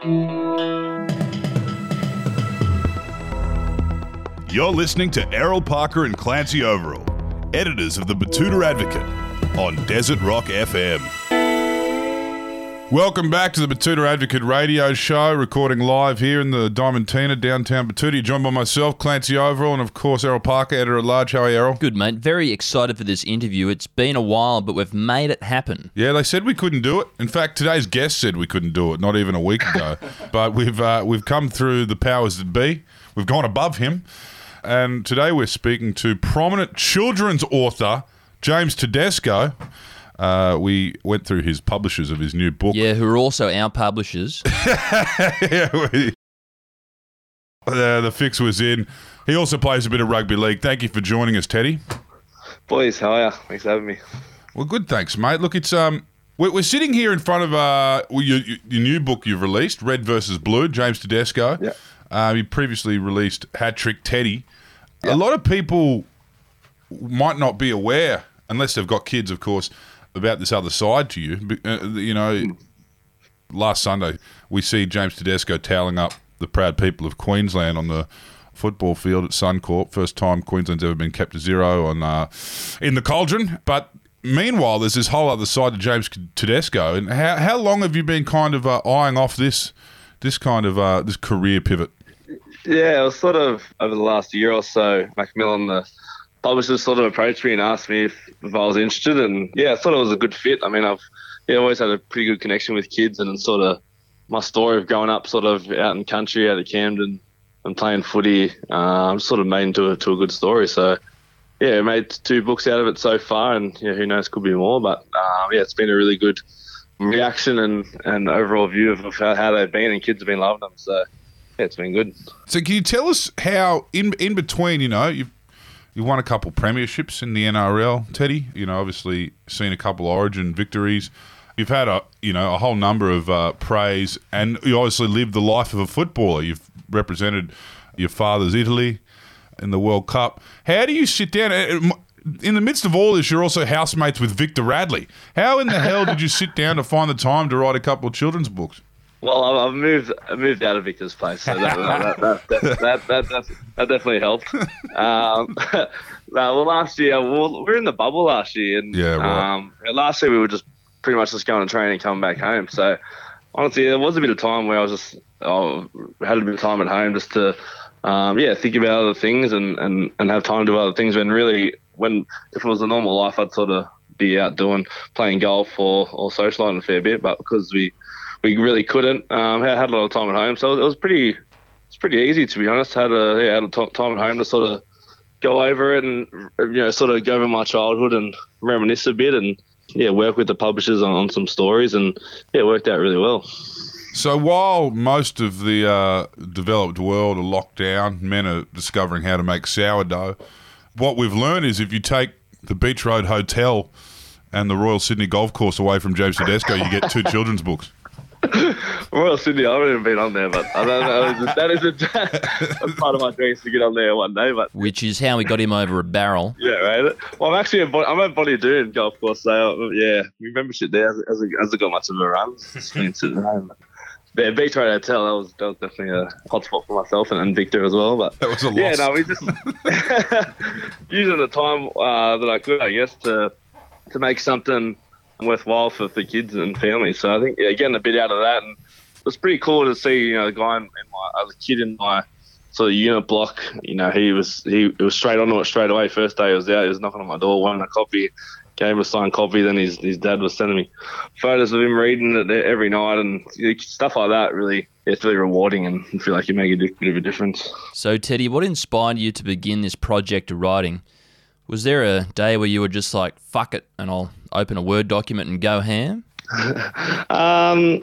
You're listening to Errol Parker and Clancy Overall, editors of the Betoota Advocate on Desert Rock FM. Welcome back to the Betoota Advocate radio show, recording live here in the Diamantina, downtown Betoota. Joined by myself, Clancy Overall, and of course, Errol Parker, editor at large. How are you, Errol? Good, mate. Very excited for this interview. It's been a while, but we've made it happen. Yeah, they said we couldn't do it. In fact, today's guest said we couldn't do it, not even a week ago. but we've uh, we've come through the powers that be. We've gone above him, and today we're speaking to prominent children's author James Tedesco. Uh, we went through his publishers of his new book. Yeah, who are also our publishers. yeah, we, uh, the fix was in. He also plays a bit of rugby league. Thank you for joining us, Teddy. Boys, how are you? Thanks for having me. Well, good, thanks, mate. Look, it's um, we're, we're sitting here in front of uh, well, your, your new book you've released, Red versus Blue, James Tedesco. Yeah. Uh, you previously released Hat Trick Teddy. A lot of people might not be aware, unless they've got kids, of course, about this other side to you. Uh, you know, last Sunday we see James Tedesco toweling up the proud people of Queensland on the football field at Suncorp. First time Queensland's ever been kept to zero on uh, in the cauldron. But meanwhile, there's this whole other side of James Tedesco. And how, how long have you been kind of uh, eyeing off this this kind of uh, this career pivot? Yeah, it was sort of over the last year or so, Macmillan, the publisher, sort of approached me and asked me if, if I was interested. And yeah, I thought it was a good fit. I mean, I've yeah, always had a pretty good connection with kids and sort of my story of growing up sort of out in country, out of Camden and playing footy, um, sort of made into a, to a good story. So yeah, made two books out of it so far, and yeah, who knows, could be more. But um, yeah, it's been a really good reaction and, and overall view of, of how, how they've been, and kids have been loving them. So yeah, it's been good. So can you tell us how in in between, you know, you've you won a couple premierships in the NRL, Teddy. You know, obviously seen a couple Origin victories. You've had a you know a whole number of uh, praise, and you obviously lived the life of a footballer. You've represented your father's Italy in the World Cup. How do you sit down? uh, In the midst of all this, you're also housemates with Victor Radley. How in the hell did you sit down to find the time to write a couple of children's books? Well, I've moved I moved out of Victor's place, so that that, that, that, that, definitely helped. Um, well, last year we were, we were in the bubble last year, and Yeah, right. um, last year we were just pretty much just going to train and coming back home. So honestly, there was a bit of time where I was just oh, had a bit of time at home just to um, yeah think about other things and, and, and have time to do other things. When really, when if it was a normal life, I'd sort of be out doing playing golf or or socialising a fair bit, but because we we really couldn't. Um, had, had a lot of time at home, so it was pretty. It's pretty easy to be honest. Had a yeah, had a t- time at home to sort of go over it and you know sort of go over my childhood and reminisce a bit and yeah work with the publishers on, on some stories and yeah it worked out really well. So while most of the uh, developed world are locked down, men are discovering how to make sourdough. What we've learned is if you take the Beach Road Hotel and the Royal Sydney Golf Course away from James Tedesco, you get two children's books. Royal Sydney, I haven't even been on there, but I don't know. That is a, that's part of my dreams to get on there one day. But which is how we got him over a barrel. yeah, right. Well, I'm actually a, Bon- I'm at Bonnie Doon Golf Course, so yeah, my membership there hasn't, hasn't got much of a run. It's been sitting at home. Yeah, Beach Road Hotel, that was, that was definitely a hot spot for myself and, and Victor as well. But That was a loss. yeah, loss. no, we just using the time uh, that I could, I guess, to to make something worthwhile for, for kids and families. So I think yeah, getting a bit out of that, and it was pretty cool to see you know the guy in, in my a kid in my sort of unit block. You know, he was he, was straight onto it straight away. First day he was out, he was knocking on my door, wanting a copy. Gave him a signed copy. Then his his dad was sending me photos of him reading it every night and stuff like that. Really, it's really rewarding and I feel like you make a bit of a difference. So, Teddy, what inspired you to begin this project of writing? Was there a day where you were just like, fuck it, and I'll open a Word document and go ham? Um,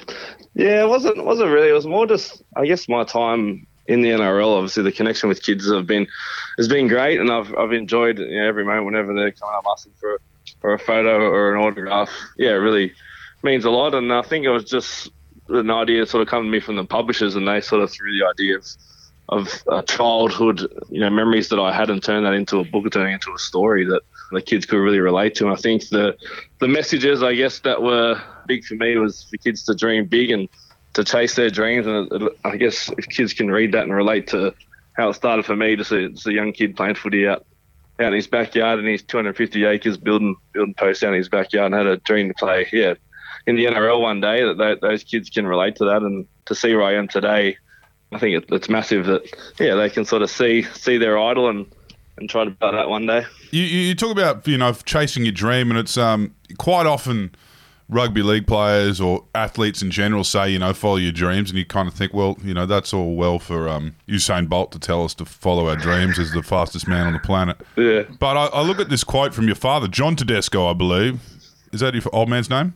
yeah, it wasn't wasn't really. It was more just, I guess, my time in the NRL. Obviously, the connection with kids have been has been great, and I've I've enjoyed you know, every moment whenever they're coming up asking for for a photo or an autograph. Yeah, it really means a lot, and I think it was just an idea sort of coming to me from the publishers, and they sort of threw the idea of of uh, childhood, you know, memories that I had and turned that into a book turning into a story that the kids could really relate to. And I think the the messages, I guess, that were big for me was for kids to dream big and to chase their dreams. And I guess if kids can read that and relate to how it started for me, just a, just a young kid playing footy out out in his backyard and his 250 acres building building posts out in his backyard and had a dream to play. Yeah, in the NRL one day that those kids can relate to that and to see where I am today. I think it, it's massive that yeah they can sort of see see their idol and and try to build that one day. You, you talk about you know chasing your dream, and it's um quite often rugby league players or athletes in general say, you know, follow your dreams, and you kind of think, well, you know, that's all well for um, Usain Bolt to tell us to follow our dreams as the fastest man on the planet. Yeah. But I, I look at this quote from your father, John Tedesco, I believe. Is that your old man's name?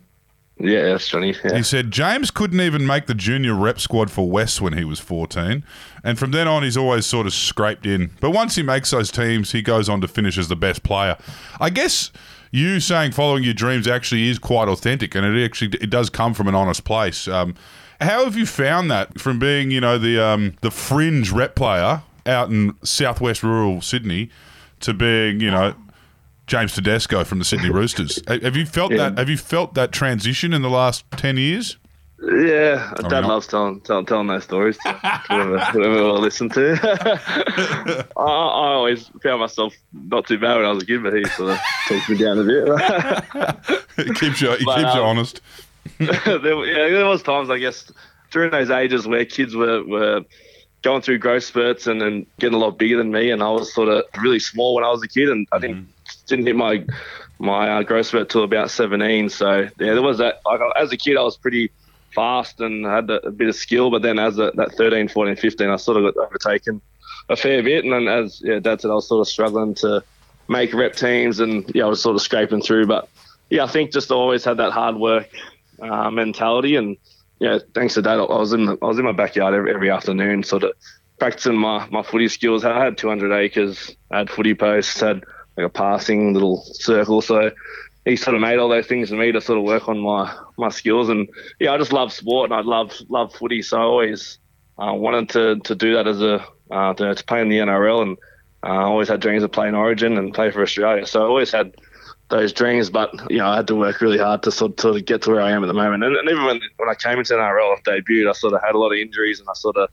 Yeah, that's Johnny. Yeah. He said James couldn't even make the junior rep squad for West when he was 14. And from then on, he's always sort of scraped in. But once he makes those teams, he goes on to finish as the best player. I guess you saying following your dreams actually is quite authentic and it actually it does come from an honest place. Um, how have you found that from being, you know, the um, the fringe rep player out in southwest rural Sydney to being, you know, James Tedesco from the Sydney Roosters. Have you felt Yeah. that? Have you felt that transition in the last ten years? Yeah, Dad yeah. loves telling, telling telling those stories to whoever, whoever will listen to. I, I always found myself not too bad when I was a kid, but he sort of talked me down a bit. It keeps you. It But, keeps you um, honest. there, yeah, there was times I guess during those ages where kids were, were going through growth spurts and, and getting a lot bigger than me, and I was sort of really small when I was a kid, and I didn't didn't hit my my uh, growth spurt till about 17. So yeah, there was that. Like, as a kid, I was pretty fast and had a, a bit of skill, but then as a, that 13, 14, 15, I sort of got overtaken a fair bit, and then as yeah, Dad said, I was sort of struggling to make rep teams, and yeah, I was sort of scraping through, but yeah, I think just always had that hard work uh, mentality, and yeah, thanks to that, I was in I was in my backyard every, every afternoon, sort of practicing my, my footy skills. I had 200 acres, I had footy posts, had like a passing little circle, so he sort of made all those things for me to sort of work on my my skills, and yeah, I just love sport and I love love footy, so I always uh, wanted to to do that as a uh, to, to play in the NRL, and uh, I always had dreams of playing Origin and play for Australia, so I always had those dreams, but you know, I had to work really hard to sort, sort of get to where I am at the moment. And, and even when, when I came into NRL, I debuted, I sort of had a lot of injuries and I sort of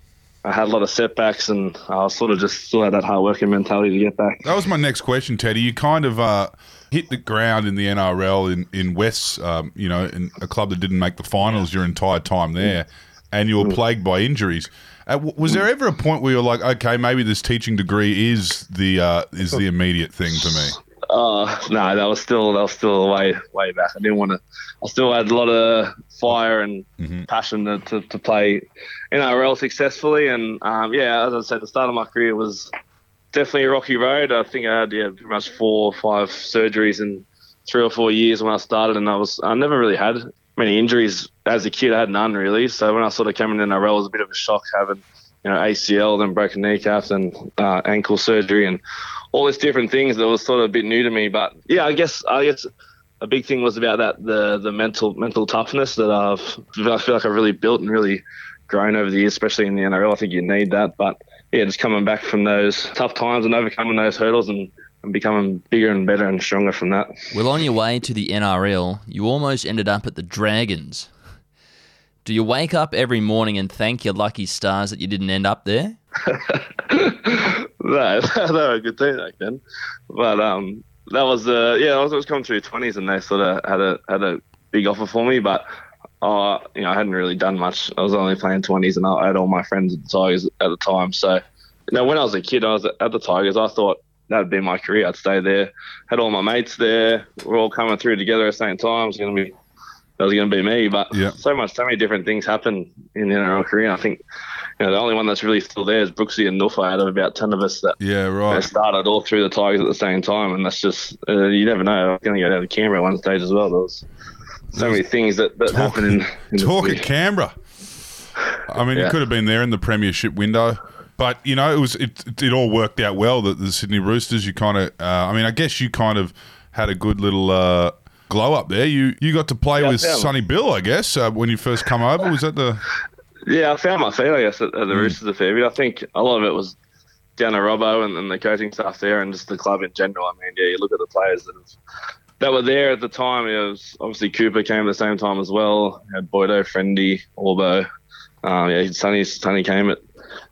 I had a lot of setbacks, and I was sort of just still had that hard working mentality to get back. That was my next question, Teddy. You kind of uh, hit the ground in the NRL in in West's, um, you know, in a club that didn't make the finals your entire time there, and you were plagued by injuries. Uh, was there ever a point where you're like, okay, maybe this teaching degree is the uh, is the immediate thing for me? Uh, no, that was still that was still way way back. I didn't want to. I still had a lot of fire and passion to, to, to play NRL successfully. And um, yeah, as I said, the start of my career was definitely a rocky road. I think I had yeah pretty much four or five surgeries in three or four years when I started, and I was I never really had many injuries as a kid. I had none really. So when I sort of came into NRL, it was a bit of a shock having you know ACL, then broken kneecaps, and uh, ankle surgery, and all these different things that was sort of a bit new to me. But yeah, I guess I guess a big thing was about that the the mental mental toughness that I've I feel like I've really built and really grown over the years, especially in the NRL. I think you need that. But yeah, just coming back from those tough times and overcoming those hurdles and, and becoming bigger and better and stronger from that. Well, on your way to the NRL, you almost ended up at the Dragons. Do you wake up every morning and thank your lucky stars that you didn't end up there? no, they were a good team back then. But um, that was uh, yeah, I was, I was coming through twenties, and they sort of had a had a big offer for me, but. Uh, you know, I hadn't really done much. I was only playing twenties, and I had all my friends at the Tigers at the time. So, you know, when I was a kid, I was at the Tigers. I thought that'd be my career. I'd stay there. Had all my mates there. We're all coming through together at the same time. It was gonna be that was gonna be me. But Yeah. so much, so many different things happen in the NRL career. I think you know the only one that's really still there is Brooksy and Nufa out of about ten of us that Yeah, right. started all through the Tigers at the same time, and that's just uh, you never know. I'm going to go down to Canberra at one stage as well. There was so many things that, that happen in, in Talk at Canberra. I mean, Yeah. could have been there in the premiership window, but you know, it was it, it, it all worked out well. That the Sydney Roosters, you kind of, uh, I mean, I guess you kind of had a good little uh, glow up there. You you got to play Yeah, with. Sonny Bill, I guess, uh, when you first come over. Was that the? Yeah, I found my feet, I guess, at, at the Roosters a fair bit. I think a lot of it was down to Robbo and, and the coaching staff there and just the club in general. I mean, yeah, you look at the players that have, that were there at the time. It was obviously Cooper came at the same time as well. You had Boydo, Friendy, Orbo, um, yeah, Sonny Sonny came at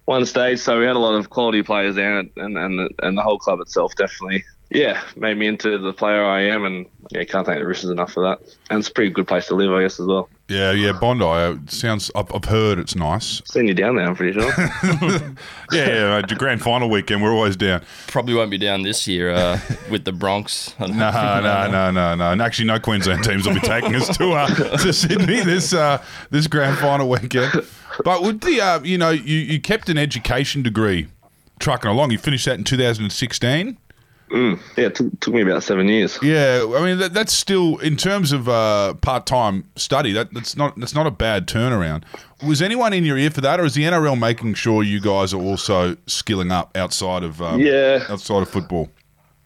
one stage, so we had a lot of quality players there, and and the, and the whole club itself definitely, yeah, made me into the player I am, and yeah, can't thank the Roosters enough for that. And it's a pretty good place to live, I guess, as well. Yeah, yeah, Bondi sounds. I've, I've heard it's nice. Seen you down there, I'm pretty sure. Yeah, yeah. The grand final weekend, we're always down. Probably won't be down this year uh, with the Bronx. No, no, no, no, no. And actually, no Queensland teams will be taking us to uh, to Sydney this uh, this grand final weekend. But with the, uh, you know, you, you kept an education degree trucking along. You finished that in 2016. Mm, yeah, it took, took me about seven years. Yeah, I mean that, that's still in terms of uh, part time study. That that's not that's not a bad turnaround. Was anyone in your ear for that, or is the NRL making sure you guys are also skilling up outside of um, Yeah. outside of football?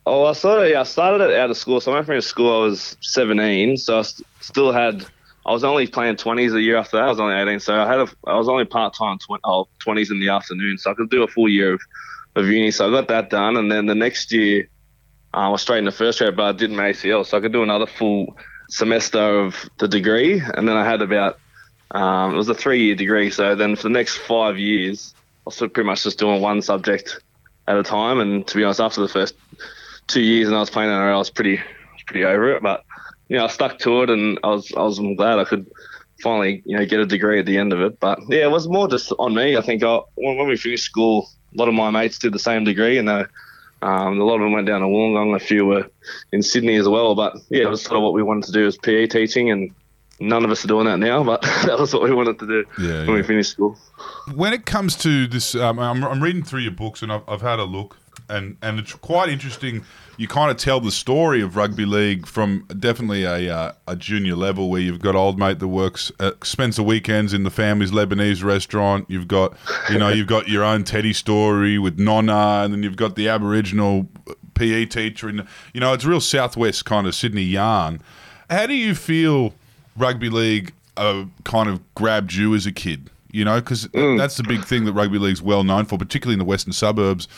Oh, I sort of yeah, I started it out of school. So when I finished school, I was 17, so I st- still had. I was only playing 20s a year after that. I was only 18, so I had a. I was only part time tw- oh, 20s in the afternoon, so I could do a full year of, of uni. So I got that done, and then the next year, uh, I was straight in the first year, but I did my ACL, so I could do another full semester of the degree, and then I had about. Um, it was a three-year degree, so then for the next five years, I was pretty much just doing one subject at a time. And to be honest, after the first two years and I was playing NRL, I was pretty, pretty over it. But you know, I stuck to it, and I was, I was glad I could finally, you know, get a degree at the end of it. But yeah, it was more just on me. I think I, when we finished school, a lot of my mates did the same degree, and they, um, a lot of them went down to Wollongong. A few were in Sydney as well. But yeah, it was sort of what we wanted to do was PE teaching, and none of us are doing that now. But that was what we wanted to do Yeah, when we finished school. When it comes to this, um, I'm, I'm reading through your books and I've, I've had a look, and, and it's quite interesting. You kind of tell the story of rugby league from definitely a uh, a junior level, where you've got old mate that works at, spends the weekends in the family's Lebanese restaurant. You've got you know you've got your own Teddy story with Nonna, and then you've got the Aboriginal PE teacher, and you know it's a real Southwest kind of Sydney yarn. How do you feel rugby league uh, kind of grabbed you as a kid? You know, because that's the big thing that rugby league's well known for, particularly in the western suburbs,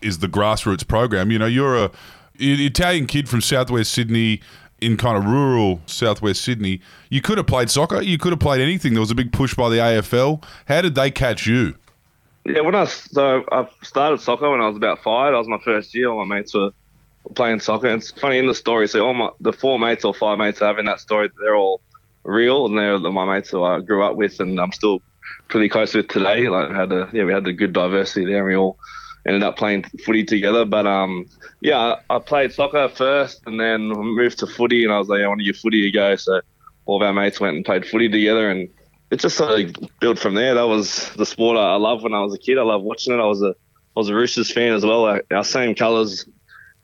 is the grassroots program. You know, you're a an Italian kid from southwest Sydney. In kind of rural southwest Sydney, you could have played soccer. You could have played anything. There was a big push by the AFL. How did they catch you? Yeah, when I so I started soccer when I was about five. That was my first year. All my mates were playing soccer. And it's funny in the story. So all my the four mates or five mates have in that story, they're all real, and they're my mates who I grew up with, and I'm still pretty close with today. Like had a yeah, we had a good diversity there. and We all ended up playing footy together. But um, yeah, I, I played soccer first, and then moved to footy, and I was like, I want to give footy a go. So all of our mates went and played footy together, and it just sort of built from there. That was the sport I loved when I was a kid. I loved watching it. I was a I was a Roosters fan as well. Our same colours.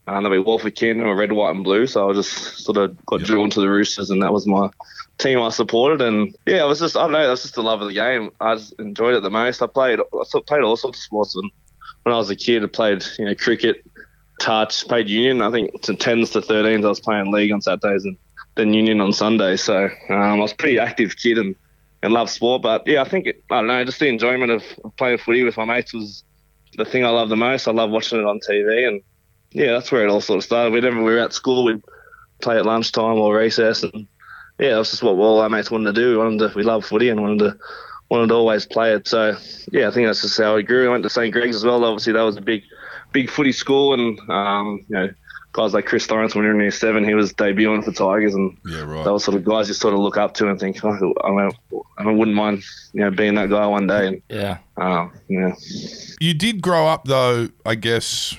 Uh, they were Wolf Kin or red, white, and blue. So I just sort of got drawn to the Roosters, and that was my team I supported. And yeah, it was just I don't know, that's just the love of the game. I just enjoyed it the most. I played I played all sorts of sports. And when I was a kid, I played you know cricket, touch, played union. I think to tens to thirteens, I was playing league on Saturdays and then union on Sundays. So um, I was a pretty active kid and and loved sport. But yeah, I think I don't know, just the enjoyment of playing footy with my mates was the thing I loved the most. I love watching it on TV, and yeah, that's where it all sort of started. Whenever we were at school, we'd play at lunchtime or recess, and yeah, that's just what all our mates wanted to do. We wanted to, we love footy and wanted to wanted to always play it. So yeah, I think that's just how we grew. I went to St Greg's as well. Obviously, that was a big, big footy school, and um, you know, guys like Chris Lawrence when we were in year seven, he was debuting for Tigers, and Yeah, right. those sort of guys you sort of look up to and think, oh, I, mean, I wouldn't mind you know being that guy one day. And Yeah. um, yeah, You did grow up, though, I guess,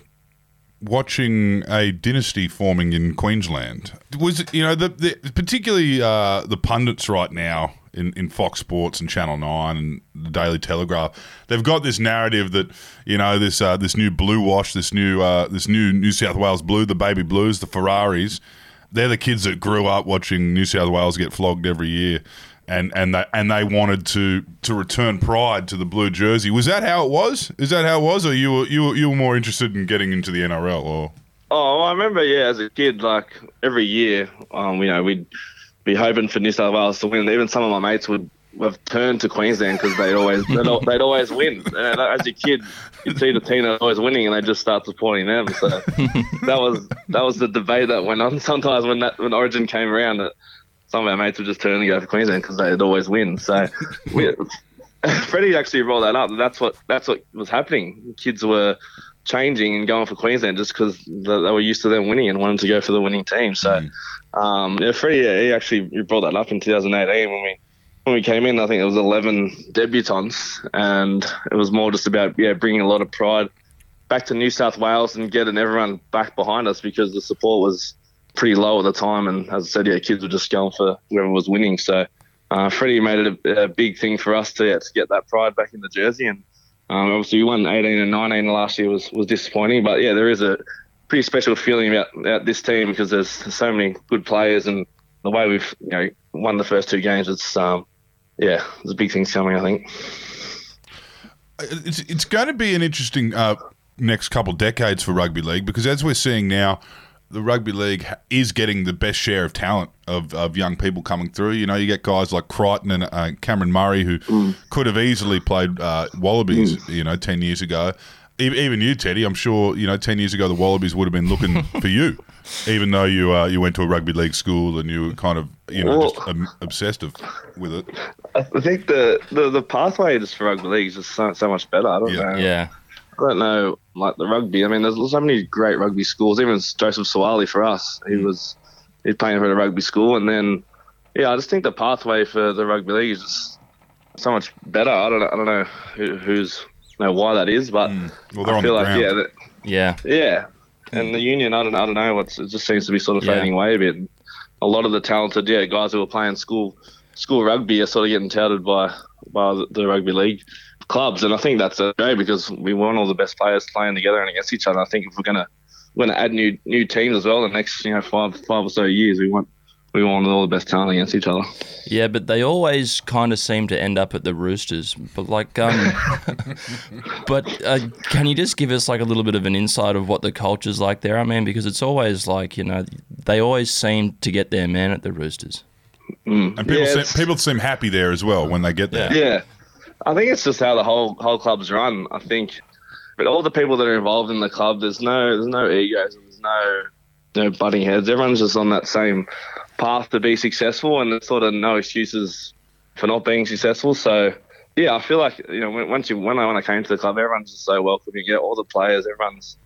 watching a dynasty forming in Queensland. Was you know, the, the particularly uh, the pundits right now in, in Fox Sports and Channel Nine and the Daily Telegraph, they've got this narrative that you know this uh, this new blue wash, this new uh, this new New South Wales blue, the baby blues, the Ferraris. They're the kids that grew up watching New South Wales get flogged every year. And and they and they wanted to to return pride to the blue jersey. Was that how it was? Is that how it was, or you were you were, you were more interested in getting into the NRL? Or Oh, I remember, yeah, as a kid, like every year, um, you know, we'd be hoping for New South Wales to win. Even some of my mates would have turned to Queensland because they'd always they'd, they'd always win. And as a kid, you'd see the team that always winning, and they just start supporting them. So that was that was the debate that went on. Sometimes when that when Origin came around, that some of our mates would just turn and go for Queensland because they'd always win. So we, Freddie actually brought that up. That's what that's what was happening. Kids were changing and going for Queensland just because they were used to them winning and wanted to go for the winning team. So, um, yeah, Freddie, yeah, he actually he brought that up in 2018 when we when we came in. I think it was 11 debutants, and it was more just about yeah bringing a lot of pride back to New South Wales and getting everyone back behind us because the support was pretty low at the time. And as I said, yeah, kids were just going for whoever was winning. So. Uh, Freddie made it a, a, big thing for us to, yeah, to get that pride back in the jersey, and um, obviously, we won 18 and 19 last year was was disappointing, but yeah, there is a pretty special feeling about, about this team because there's so many good players, and the way we've you know won the first two games, it's um, yeah, there's big things coming. I think it's it's going to be an interesting uh, next couple decades for rugby league because as we're seeing now, the rugby league is getting the best share of talent of, of young people coming through. You know, you get guys like Crichton and uh, Cameron Murray who mm. could have easily played uh, Wallabies, mm. you know, 10 years ago. Even you, Teddy, I'm sure, you know, 10 years ago the Wallabies would have been looking for you, even though you uh, you went to a rugby league school and you were kind of, you know, well, just um, obsessed with it. I think the, the, the pathway just for rugby league is just so, so much better. I don't yeah. know. Yeah. I don't know, like the rugby. I mean, there's so many great rugby schools. Even Joseph Suaalii for us, he mm. was he's playing for the rugby school, and then yeah, I just think the pathway for the rugby league is just so much better. I don't know, I don't know who, who's know why that is, but mm. well, I feel like ground. yeah, that, yeah, yeah. And the union, I don't, I don't know. What's it just seems to be sort of fading yeah. away a bit. A lot of the talented, yeah, guys who were playing school school rugby are sort of getting touted by by the rugby league clubs, and I think that's okay because we want all the best players playing together and against each other. I think if we're gonna we're gonna add new new teams as well the next you know five five or so years, we want we want all the best talent against each other. Yeah, but they always kind of seem to end up at the Roosters. But like, um, but uh, can you just give us like a little bit of an insight of what the culture's like there? I mean, because it's always like you know they always seem to get their man at the Roosters. Mm. And people yeah, seem, people seem happy there as well when they get there. Yeah. I think it's just how the whole whole club's run. I think, but all the people that are involved in the club, there's no there's no egos, there's no no butting heads. Everyone's just on that same path to be successful, and there's sort of no excuses for not being successful. So, yeah, I feel like you know once you when I when I came to the club, everyone's just so welcoming. Yeah, all the players, everyone's.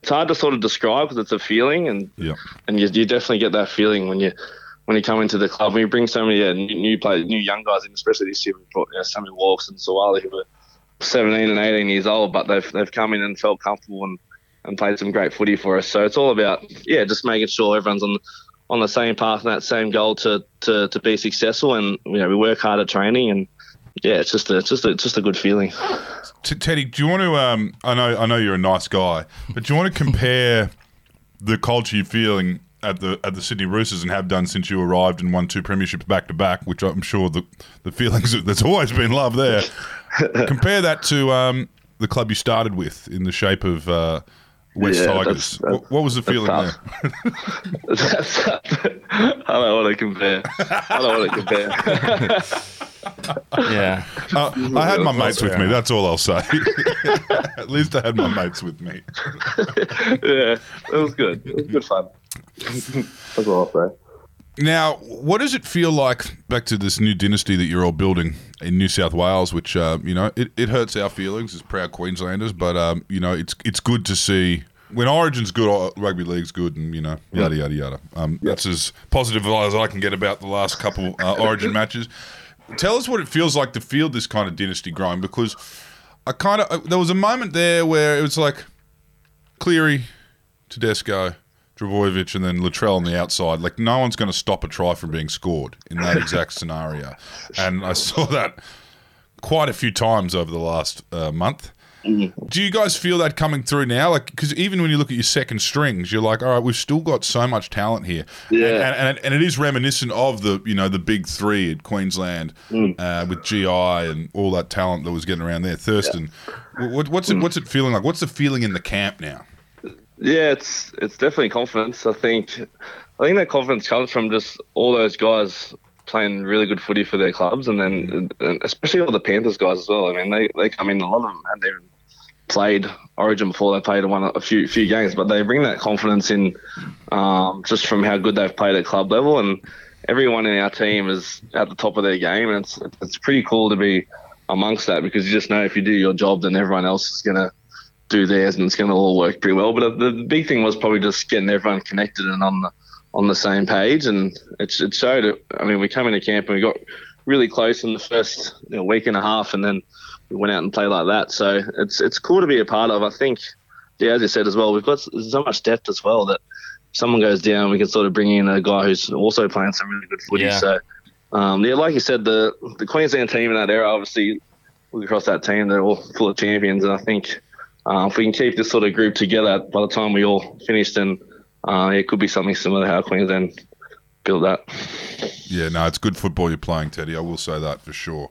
It's hard to sort of describe because it's a feeling, and yeah. and you, you definitely get that feeling when you when you come into the club. We bring so many yeah, new, new players, new young guys in, especially this year. We brought you know, Sammy Walks and Suaalii, who were 17 and 18 years old, but they've they've come in and felt comfortable and, and played some great footy for us. So it's all about yeah, just making sure everyone's on on the same path and that same goal to to, to be successful. And you know, we work hard at training and. Yeah, it's just a, it's just a, just a good feeling. Teddy, do you want to? Um, I know, I know you're a nice guy, but do you want to compare the culture you're feeling at the at the Sydney Roosters and have done since you arrived and won two premierships back to back, which I'm sure the the feelings there's always been love there. Compare that to um, the club you started with in the shape of uh, West yeah, Tigers. That's, that's, what, what, was the feeling there? I don't want to compare. I don't want to compare. Yeah. Uh, I had my mates with me. That's all I'll say. At least I had my mates with me. yeah, it was good. It was good fun. That's all I'll say. Now, what does it feel like back to this new dynasty that you're all building in New South Wales? Which uh, you know, it, it hurts our feelings as proud Queenslanders, but um, you know, it's it's good to see when Origin's good, uh, rugby league's good, and you know, yada yada yada. Um, yep. That's as positive as I can get about the last couple uh, Origin matches. Tell us what it feels like to feel this kind of dynasty growing because I kind of uh, there was a moment there where it was like Cleary, Tedesco, Trbojevic, and then Latrell on the outside. Like no one's going to stop a try from being scored in that exact scenario, and I saw that quite a few times over the last uh, month. Mm-hmm. Do you guys feel that coming through now? Like, because even when you look at your second strings, you're like, all right, we've still got so much talent here. Yeah. And, and, and it is reminiscent of the, you know, the big three at Queensland mm. uh, with GI and all that talent that was getting around there. Thurston, yeah. what, what's it? Mm. What's it feeling like? What's the feeling in the camp now? Yeah, it's it's definitely confidence. I think I think that confidence comes from just all those guys playing really good footy for their clubs, and then and especially all the Panthers guys as well. I mean, they, they come in a lot of them and they've played Origin before. They played one a few few games, but they bring that confidence in um, just from how good they've played at club level, and everyone in our team is at the top of their game, and it's it's pretty cool to be amongst that because you just know if you do your job, then everyone else is going to do theirs and it's going to all work pretty well. But the, the big thing was probably just getting everyone connected and on the on the same page, and it, it showed. I mean, we came into camp and we got really close in the first you know, week and a half, and then went out and played like that. So it's it's cool to be a part of. I think, yeah, as you said as well, we've got so much depth as well that if someone goes down, we can sort of bring in a guy who's also playing some really good footy. Yeah. So, um, yeah, like you said, the the Queensland team in that era, obviously, look across that team, they're all full of champions, and I think uh, if we can keep this sort of group together by the time we all finished, then uh, it could be something similar to how Queensland built that. Yeah, no, it's good football you're playing, Teddy. I will say that for sure.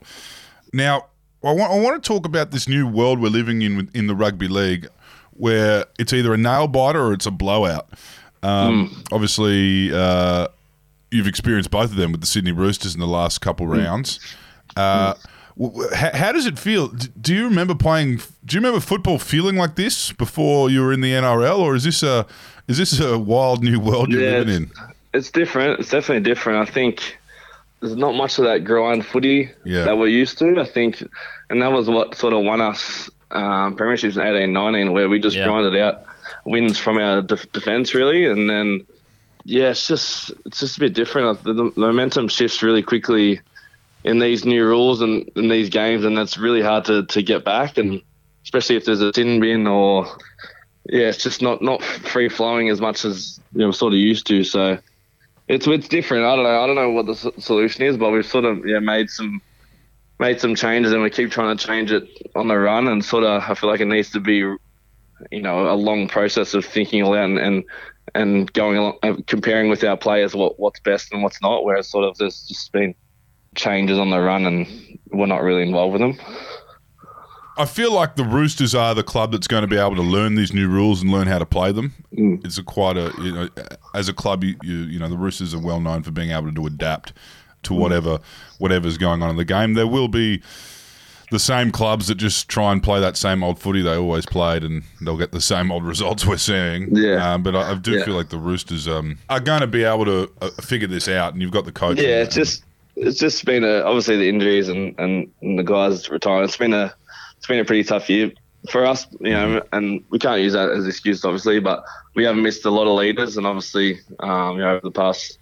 Now, I want, I want to talk about this new world we're living in in the rugby league, where it's either a nail biter or it's a blowout. Um, Obviously, uh, you've experienced both of them with the Sydney Roosters in the last couple rounds. Uh, how, how does it feel? Do you remember playing? Do you remember football feeling like this before you were in the NRL, or is this a is this a wild new world you're Yeah, living in? It's different. It's definitely different. I think there's not much of that grind footy Yeah. that we're used to. I think, and that was what sort of won us um, premierships in 18, 19, where we just Yeah. grinded out wins from our def- defense really, and then yeah, it's just it's just a bit different. The, the momentum shifts really quickly in these new rules and in these games, and that's really hard to, to get back. And especially if there's a sin bin or yeah, it's just not not free flowing as much as you know, we're sort of used to. So it's it's different. I don't know. I don't know what the solution is, but we've sort of yeah made some made some changes, and we keep trying to change it on the run. And sort of, I feel like it needs to be, you know, a long process of thinking all out and and, and going along, uh, comparing with our players what what's best and what's not. Whereas sort of there's just been changes on the run, and we're not really involved with them. I feel like the Roosters are the club that's going to be able to learn these new rules and learn how to play them. Mm. It's a quite a you know, as a club, you, you you know the Roosters are well known for being able to adapt to whatever whatever's going on in the game. There will be the same clubs that just try and play that same old footy they always played, and they'll get the same old results we're seeing. Yeah. Um, but I, I do Yeah. feel like the Roosters um, are going to be able to uh, figure this out, and you've got the coach. Yeah, it's just it's just been a obviously the injuries and, and, and the guys retiring. It's been a it's been a pretty tough year for us, you know, and we can't use that as excuse obviously, but we have missed a lot of leaders, and obviously, um, you know, over the past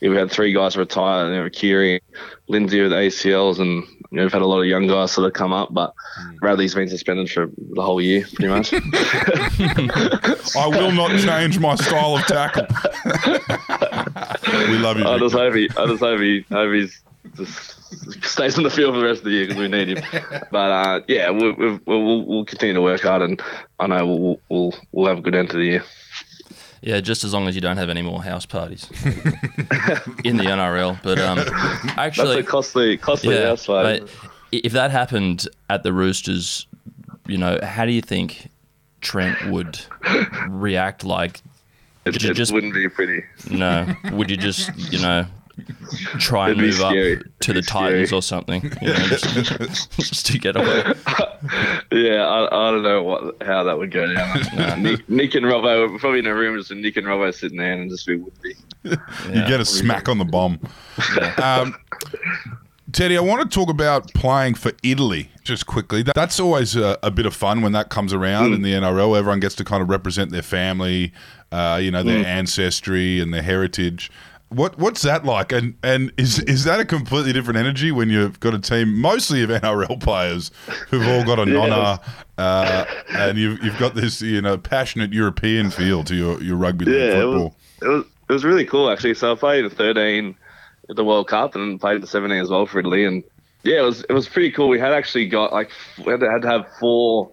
year we had three guys retire, you know, Keary, Lindsay with ACLs, and you know, we've had a lot of young guys sort of come up, but Bradley's been suspended for the whole year, pretty much. I will not change my style of tackle. we love you. I just hope he, I just hope he, hope he's just stays on the field for the rest of the year because we need him. But uh, yeah, we'll, we'll, we'll, we'll continue to work hard, and I know we'll, we'll, we'll have a good end to the year. Yeah, just as long as you don't have any more house parties in the NRL. But um, That's actually, a costly, costly yeah, house party. but if that happened at the Roosters, you know, how do you think Trent would react? Like, It, it just- wouldn't be pretty. no, would you just, you know, try and It'd be move up to the It'd Titans scary. or something, you know, just, just to get away? Yeah, I, I don't know what how that would go down. Nick, Nick and Robbo, we're probably in a room just with Nick and Robbo sitting there, and just be would be. You get a smack on the bomb. Um, Teddy, I want to talk about playing for Italy just quickly. That's always a, a bit of fun when that comes around in the NRL. Everyone gets to kind of represent their family, uh, you know, their ancestry and their heritage. What what's that like? And and is is that a completely different energy when you've got a team mostly of NRL players who've all got a nonna, uh, and you've you've got this you know passionate European feel to your, your rugby league Yeah, it was, it was it was really cool actually. So I played in 13 at the World Cup and played in 17 as well for Italy, and yeah, it was it was pretty cool. We had actually got like we had to, had to have four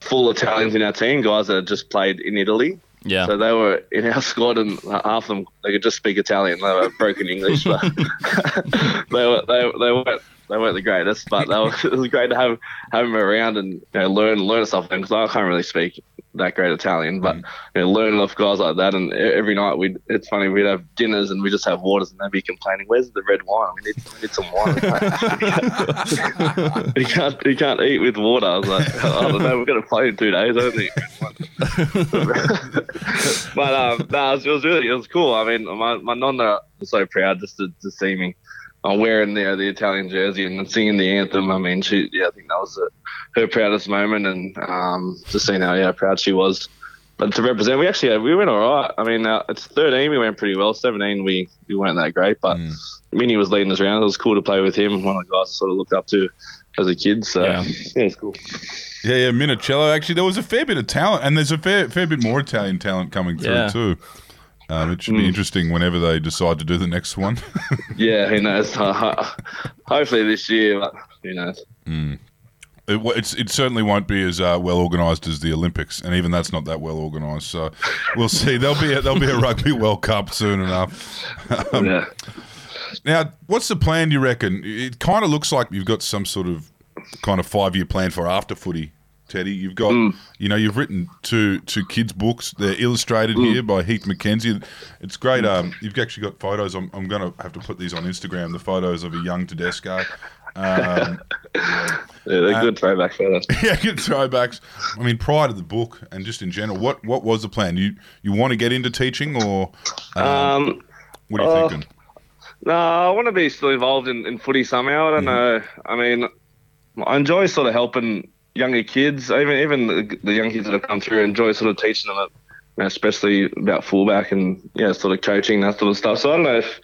full Italians in our team, guys that had just played in Italy. Yeah. So they were in our squad, and half of them they could just speak Italian. They were broken English, but they were they, they weren't they weren't the greatest. But were, it was great to have have them around and you know, learn learn stuff because I can't really speak that great Italian, but you know, learning off guys like that. And every night we, it's funny we'd have dinners and we just have waters, and they'd be complaining, "Where's the red wine? We need, we need some wine." he can't he can't eat with water. I was like, I don't know. We're gonna play in two days. I don't think. but um, no, it was, it was really it was cool. I mean, my my nonna was so proud just to, to see me uh, wearing the the Italian jersey and singing the anthem. I mean, she yeah, I think that was uh, her proudest moment, and um, just seeing how yeah proud she was. But to represent, we actually we went all right. I mean, uh, it's 13, we went pretty well. 17, we we weren't that great, but Mm. Minnie was leading us around. It was cool to play with him. One of the guys I sort of looked up to as a kid. So Yeah. yeah, it's cool. Yeah, yeah, Minichiello. Actually, there was a fair bit of talent, and there's a fair fair bit more Italian talent coming through Yeah. too. Um, it should Mm. be interesting whenever they decide to do the next one. Yeah, who knows? Hopefully this year, but who knows? it, it's, it certainly won't be as uh, well organised as the Olympics, and even that's not that well organised. So we'll see. There'll be a, there'll be a Rugby World Cup soon enough. Um, yeah. Now, what's the plan? Do you reckon? It kind of looks like you've got some sort of kind of five year plan for after footy, Teddy. You've got, you know, you've written two two kids' books. They're illustrated here by Heath McKenzie. It's great. Um, you've actually got photos. I'm, I'm going to have to put these on Instagram. The photos of a young Tedesco. Um, Yeah, they're good throwback photos. yeah, good throwbacks. I mean, prior to the book and just in general, what what was the plan? You you want to get into teaching, or um, Um, what are you uh, thinking? no, I want to be still involved in, in footy somehow. I don't know. I mean, I enjoy sort of helping younger kids, even even the, young kids that have come through. Enjoy sort of teaching them, especially about fullback and yeah, sort of coaching that sort of stuff. So I don't know if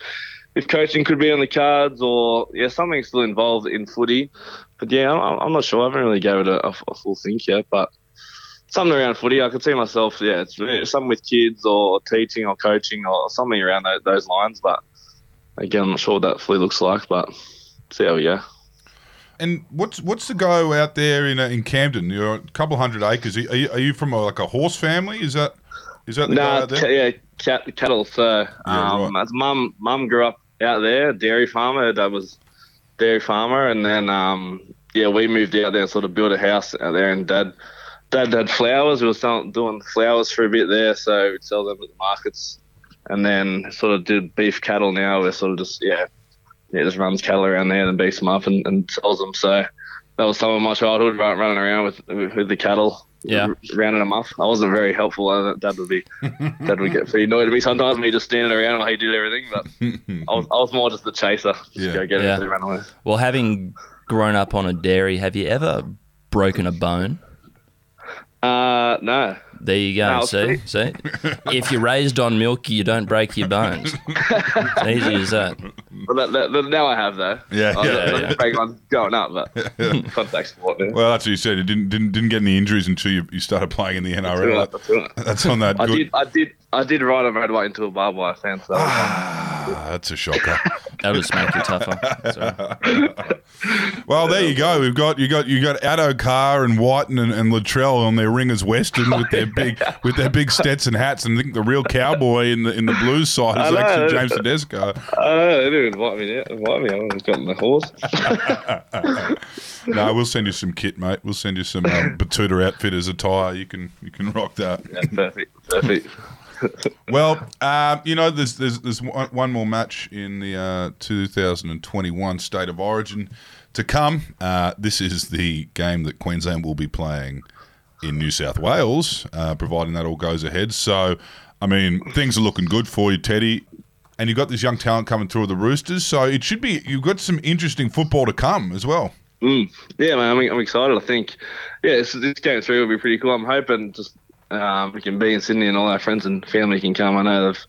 if coaching could be on the cards or yeah, something still involved in footy. But yeah, I'm, I'm not sure. I haven't really gave it a, a, a full think yet, but. Something around footy, I could see myself. Yeah, it's really- something with kids or teaching or coaching or something around those, those lines. But again, I'm not sure what that fully looks like. But see how we go. And what's what's the go out there in uh, in Camden? You're a couple hundred acres. Are you, are you from a, like a horse family? Is that is that the guy No, out there? ca- yeah, cat, cattle. So, um, right. as mum, mum grew up out there, dairy farmer. Dad was dairy farmer, and then um, yeah, we moved out there and sort of built a house out there. And dad, dad had flowers. We were doing flowers for a bit there, so we'd sell them at the markets, and then sort of did beef cattle. Now we're sort of just yeah, yeah, just runs cattle around there and beats them up and, and sells them. So that was some of my childhood, run- running around with with, with the cattle. Yeah. rounding them up. I wasn't very helpful. I, Dad would be Dad would get pretty annoyed at me sometimes. Me just standing around while he did everything, but I was, I was more just the chaser. Just Yeah. go get Yeah. it and run away. Well, having grown up on a dairy, have you ever broken a bone? Uh, no. There you go. No, see, see. if you're raised on milk, you don't break your bones. It's easy as that. But that, that, that- now I have though. Yeah, I was, yeah, I was yeah. breaking on going up, but contact sport. Yeah. Well, that's what you said. You didn't didn't didn't get any injuries until you, you started playing in the NRL. That's it. That's on that I good. did, I did, I did ride a motorbike into a barbed wire fence. So that Ah, that's a shocker. that would just make you tougher. So, Well, there you go. We've got you got you got Addo Carr and Whiten and, and Latrell on their ringers Western with their big with their big Stetson hats, and I think the real cowboy in the in the Blues side is actually James Tedesco. Uh, they didn't invite me. Yet. Invite me. I haven't gotten the horse. No, we'll send you some kit, mate. We'll send you some um, Betoota Outfitters attire. You can you can rock that. Yeah, perfect. Perfect. Well, um, you know, there's there's there's one, one more match in the uh, 2021 State of Origin to come. Uh, this is the game that Queensland will be playing in New South Wales, uh, providing that all goes ahead. So, I mean, things are looking good for you, Teddy. And you've got this young talent coming through the Roosters, so it should be you've got some interesting football to come as well. Mm. Yeah, man, I'm, I'm excited. I think, yeah, this, this game three will be pretty cool. I'm hoping just um, we can be in Sydney and all our friends and family can come. I know they've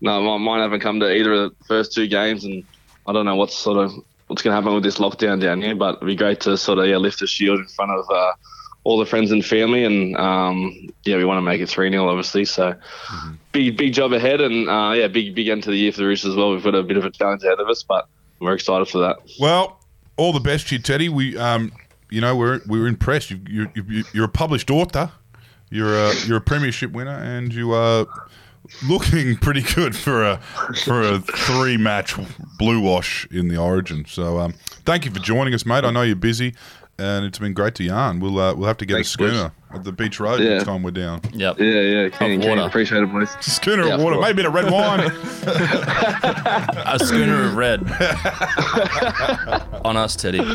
no, mine- mine haven't come to either of the first two games, and I don't know what's sort of what's going to happen with this lockdown down here. But it'd be great to sort of yeah lift the shield in front of uh, all the friends and family, and um, yeah, we want to make it three 0 obviously. So big big job ahead, and uh, yeah, big big end to the year for the Roosters as well. We've got a bit of a challenge ahead of us, but we're excited for that. Well, all the best to you, Teddy. We, um, you know, we're we're impressed. You, you, you, you're a published author. You're a you're a premiership winner, and you are looking pretty good for a for a three match blue wash in the Origin. So, um, thank you for joining us, mate. I know you're busy, and it's been great to yarn. We'll uh, we'll have to get Thanks, a schooner at the beach road Yeah. next time we're down. yep. Yeah, yeah, keen, keen. water. appreciate it, boys. Schooner Yeah, of of water, maybe a bit of red wine. A schooner of red. On us, Teddy. All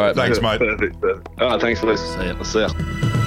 right, Thanks, mate. mate. Perfect. perfect. All right, thanks, boys. See ya. See ya.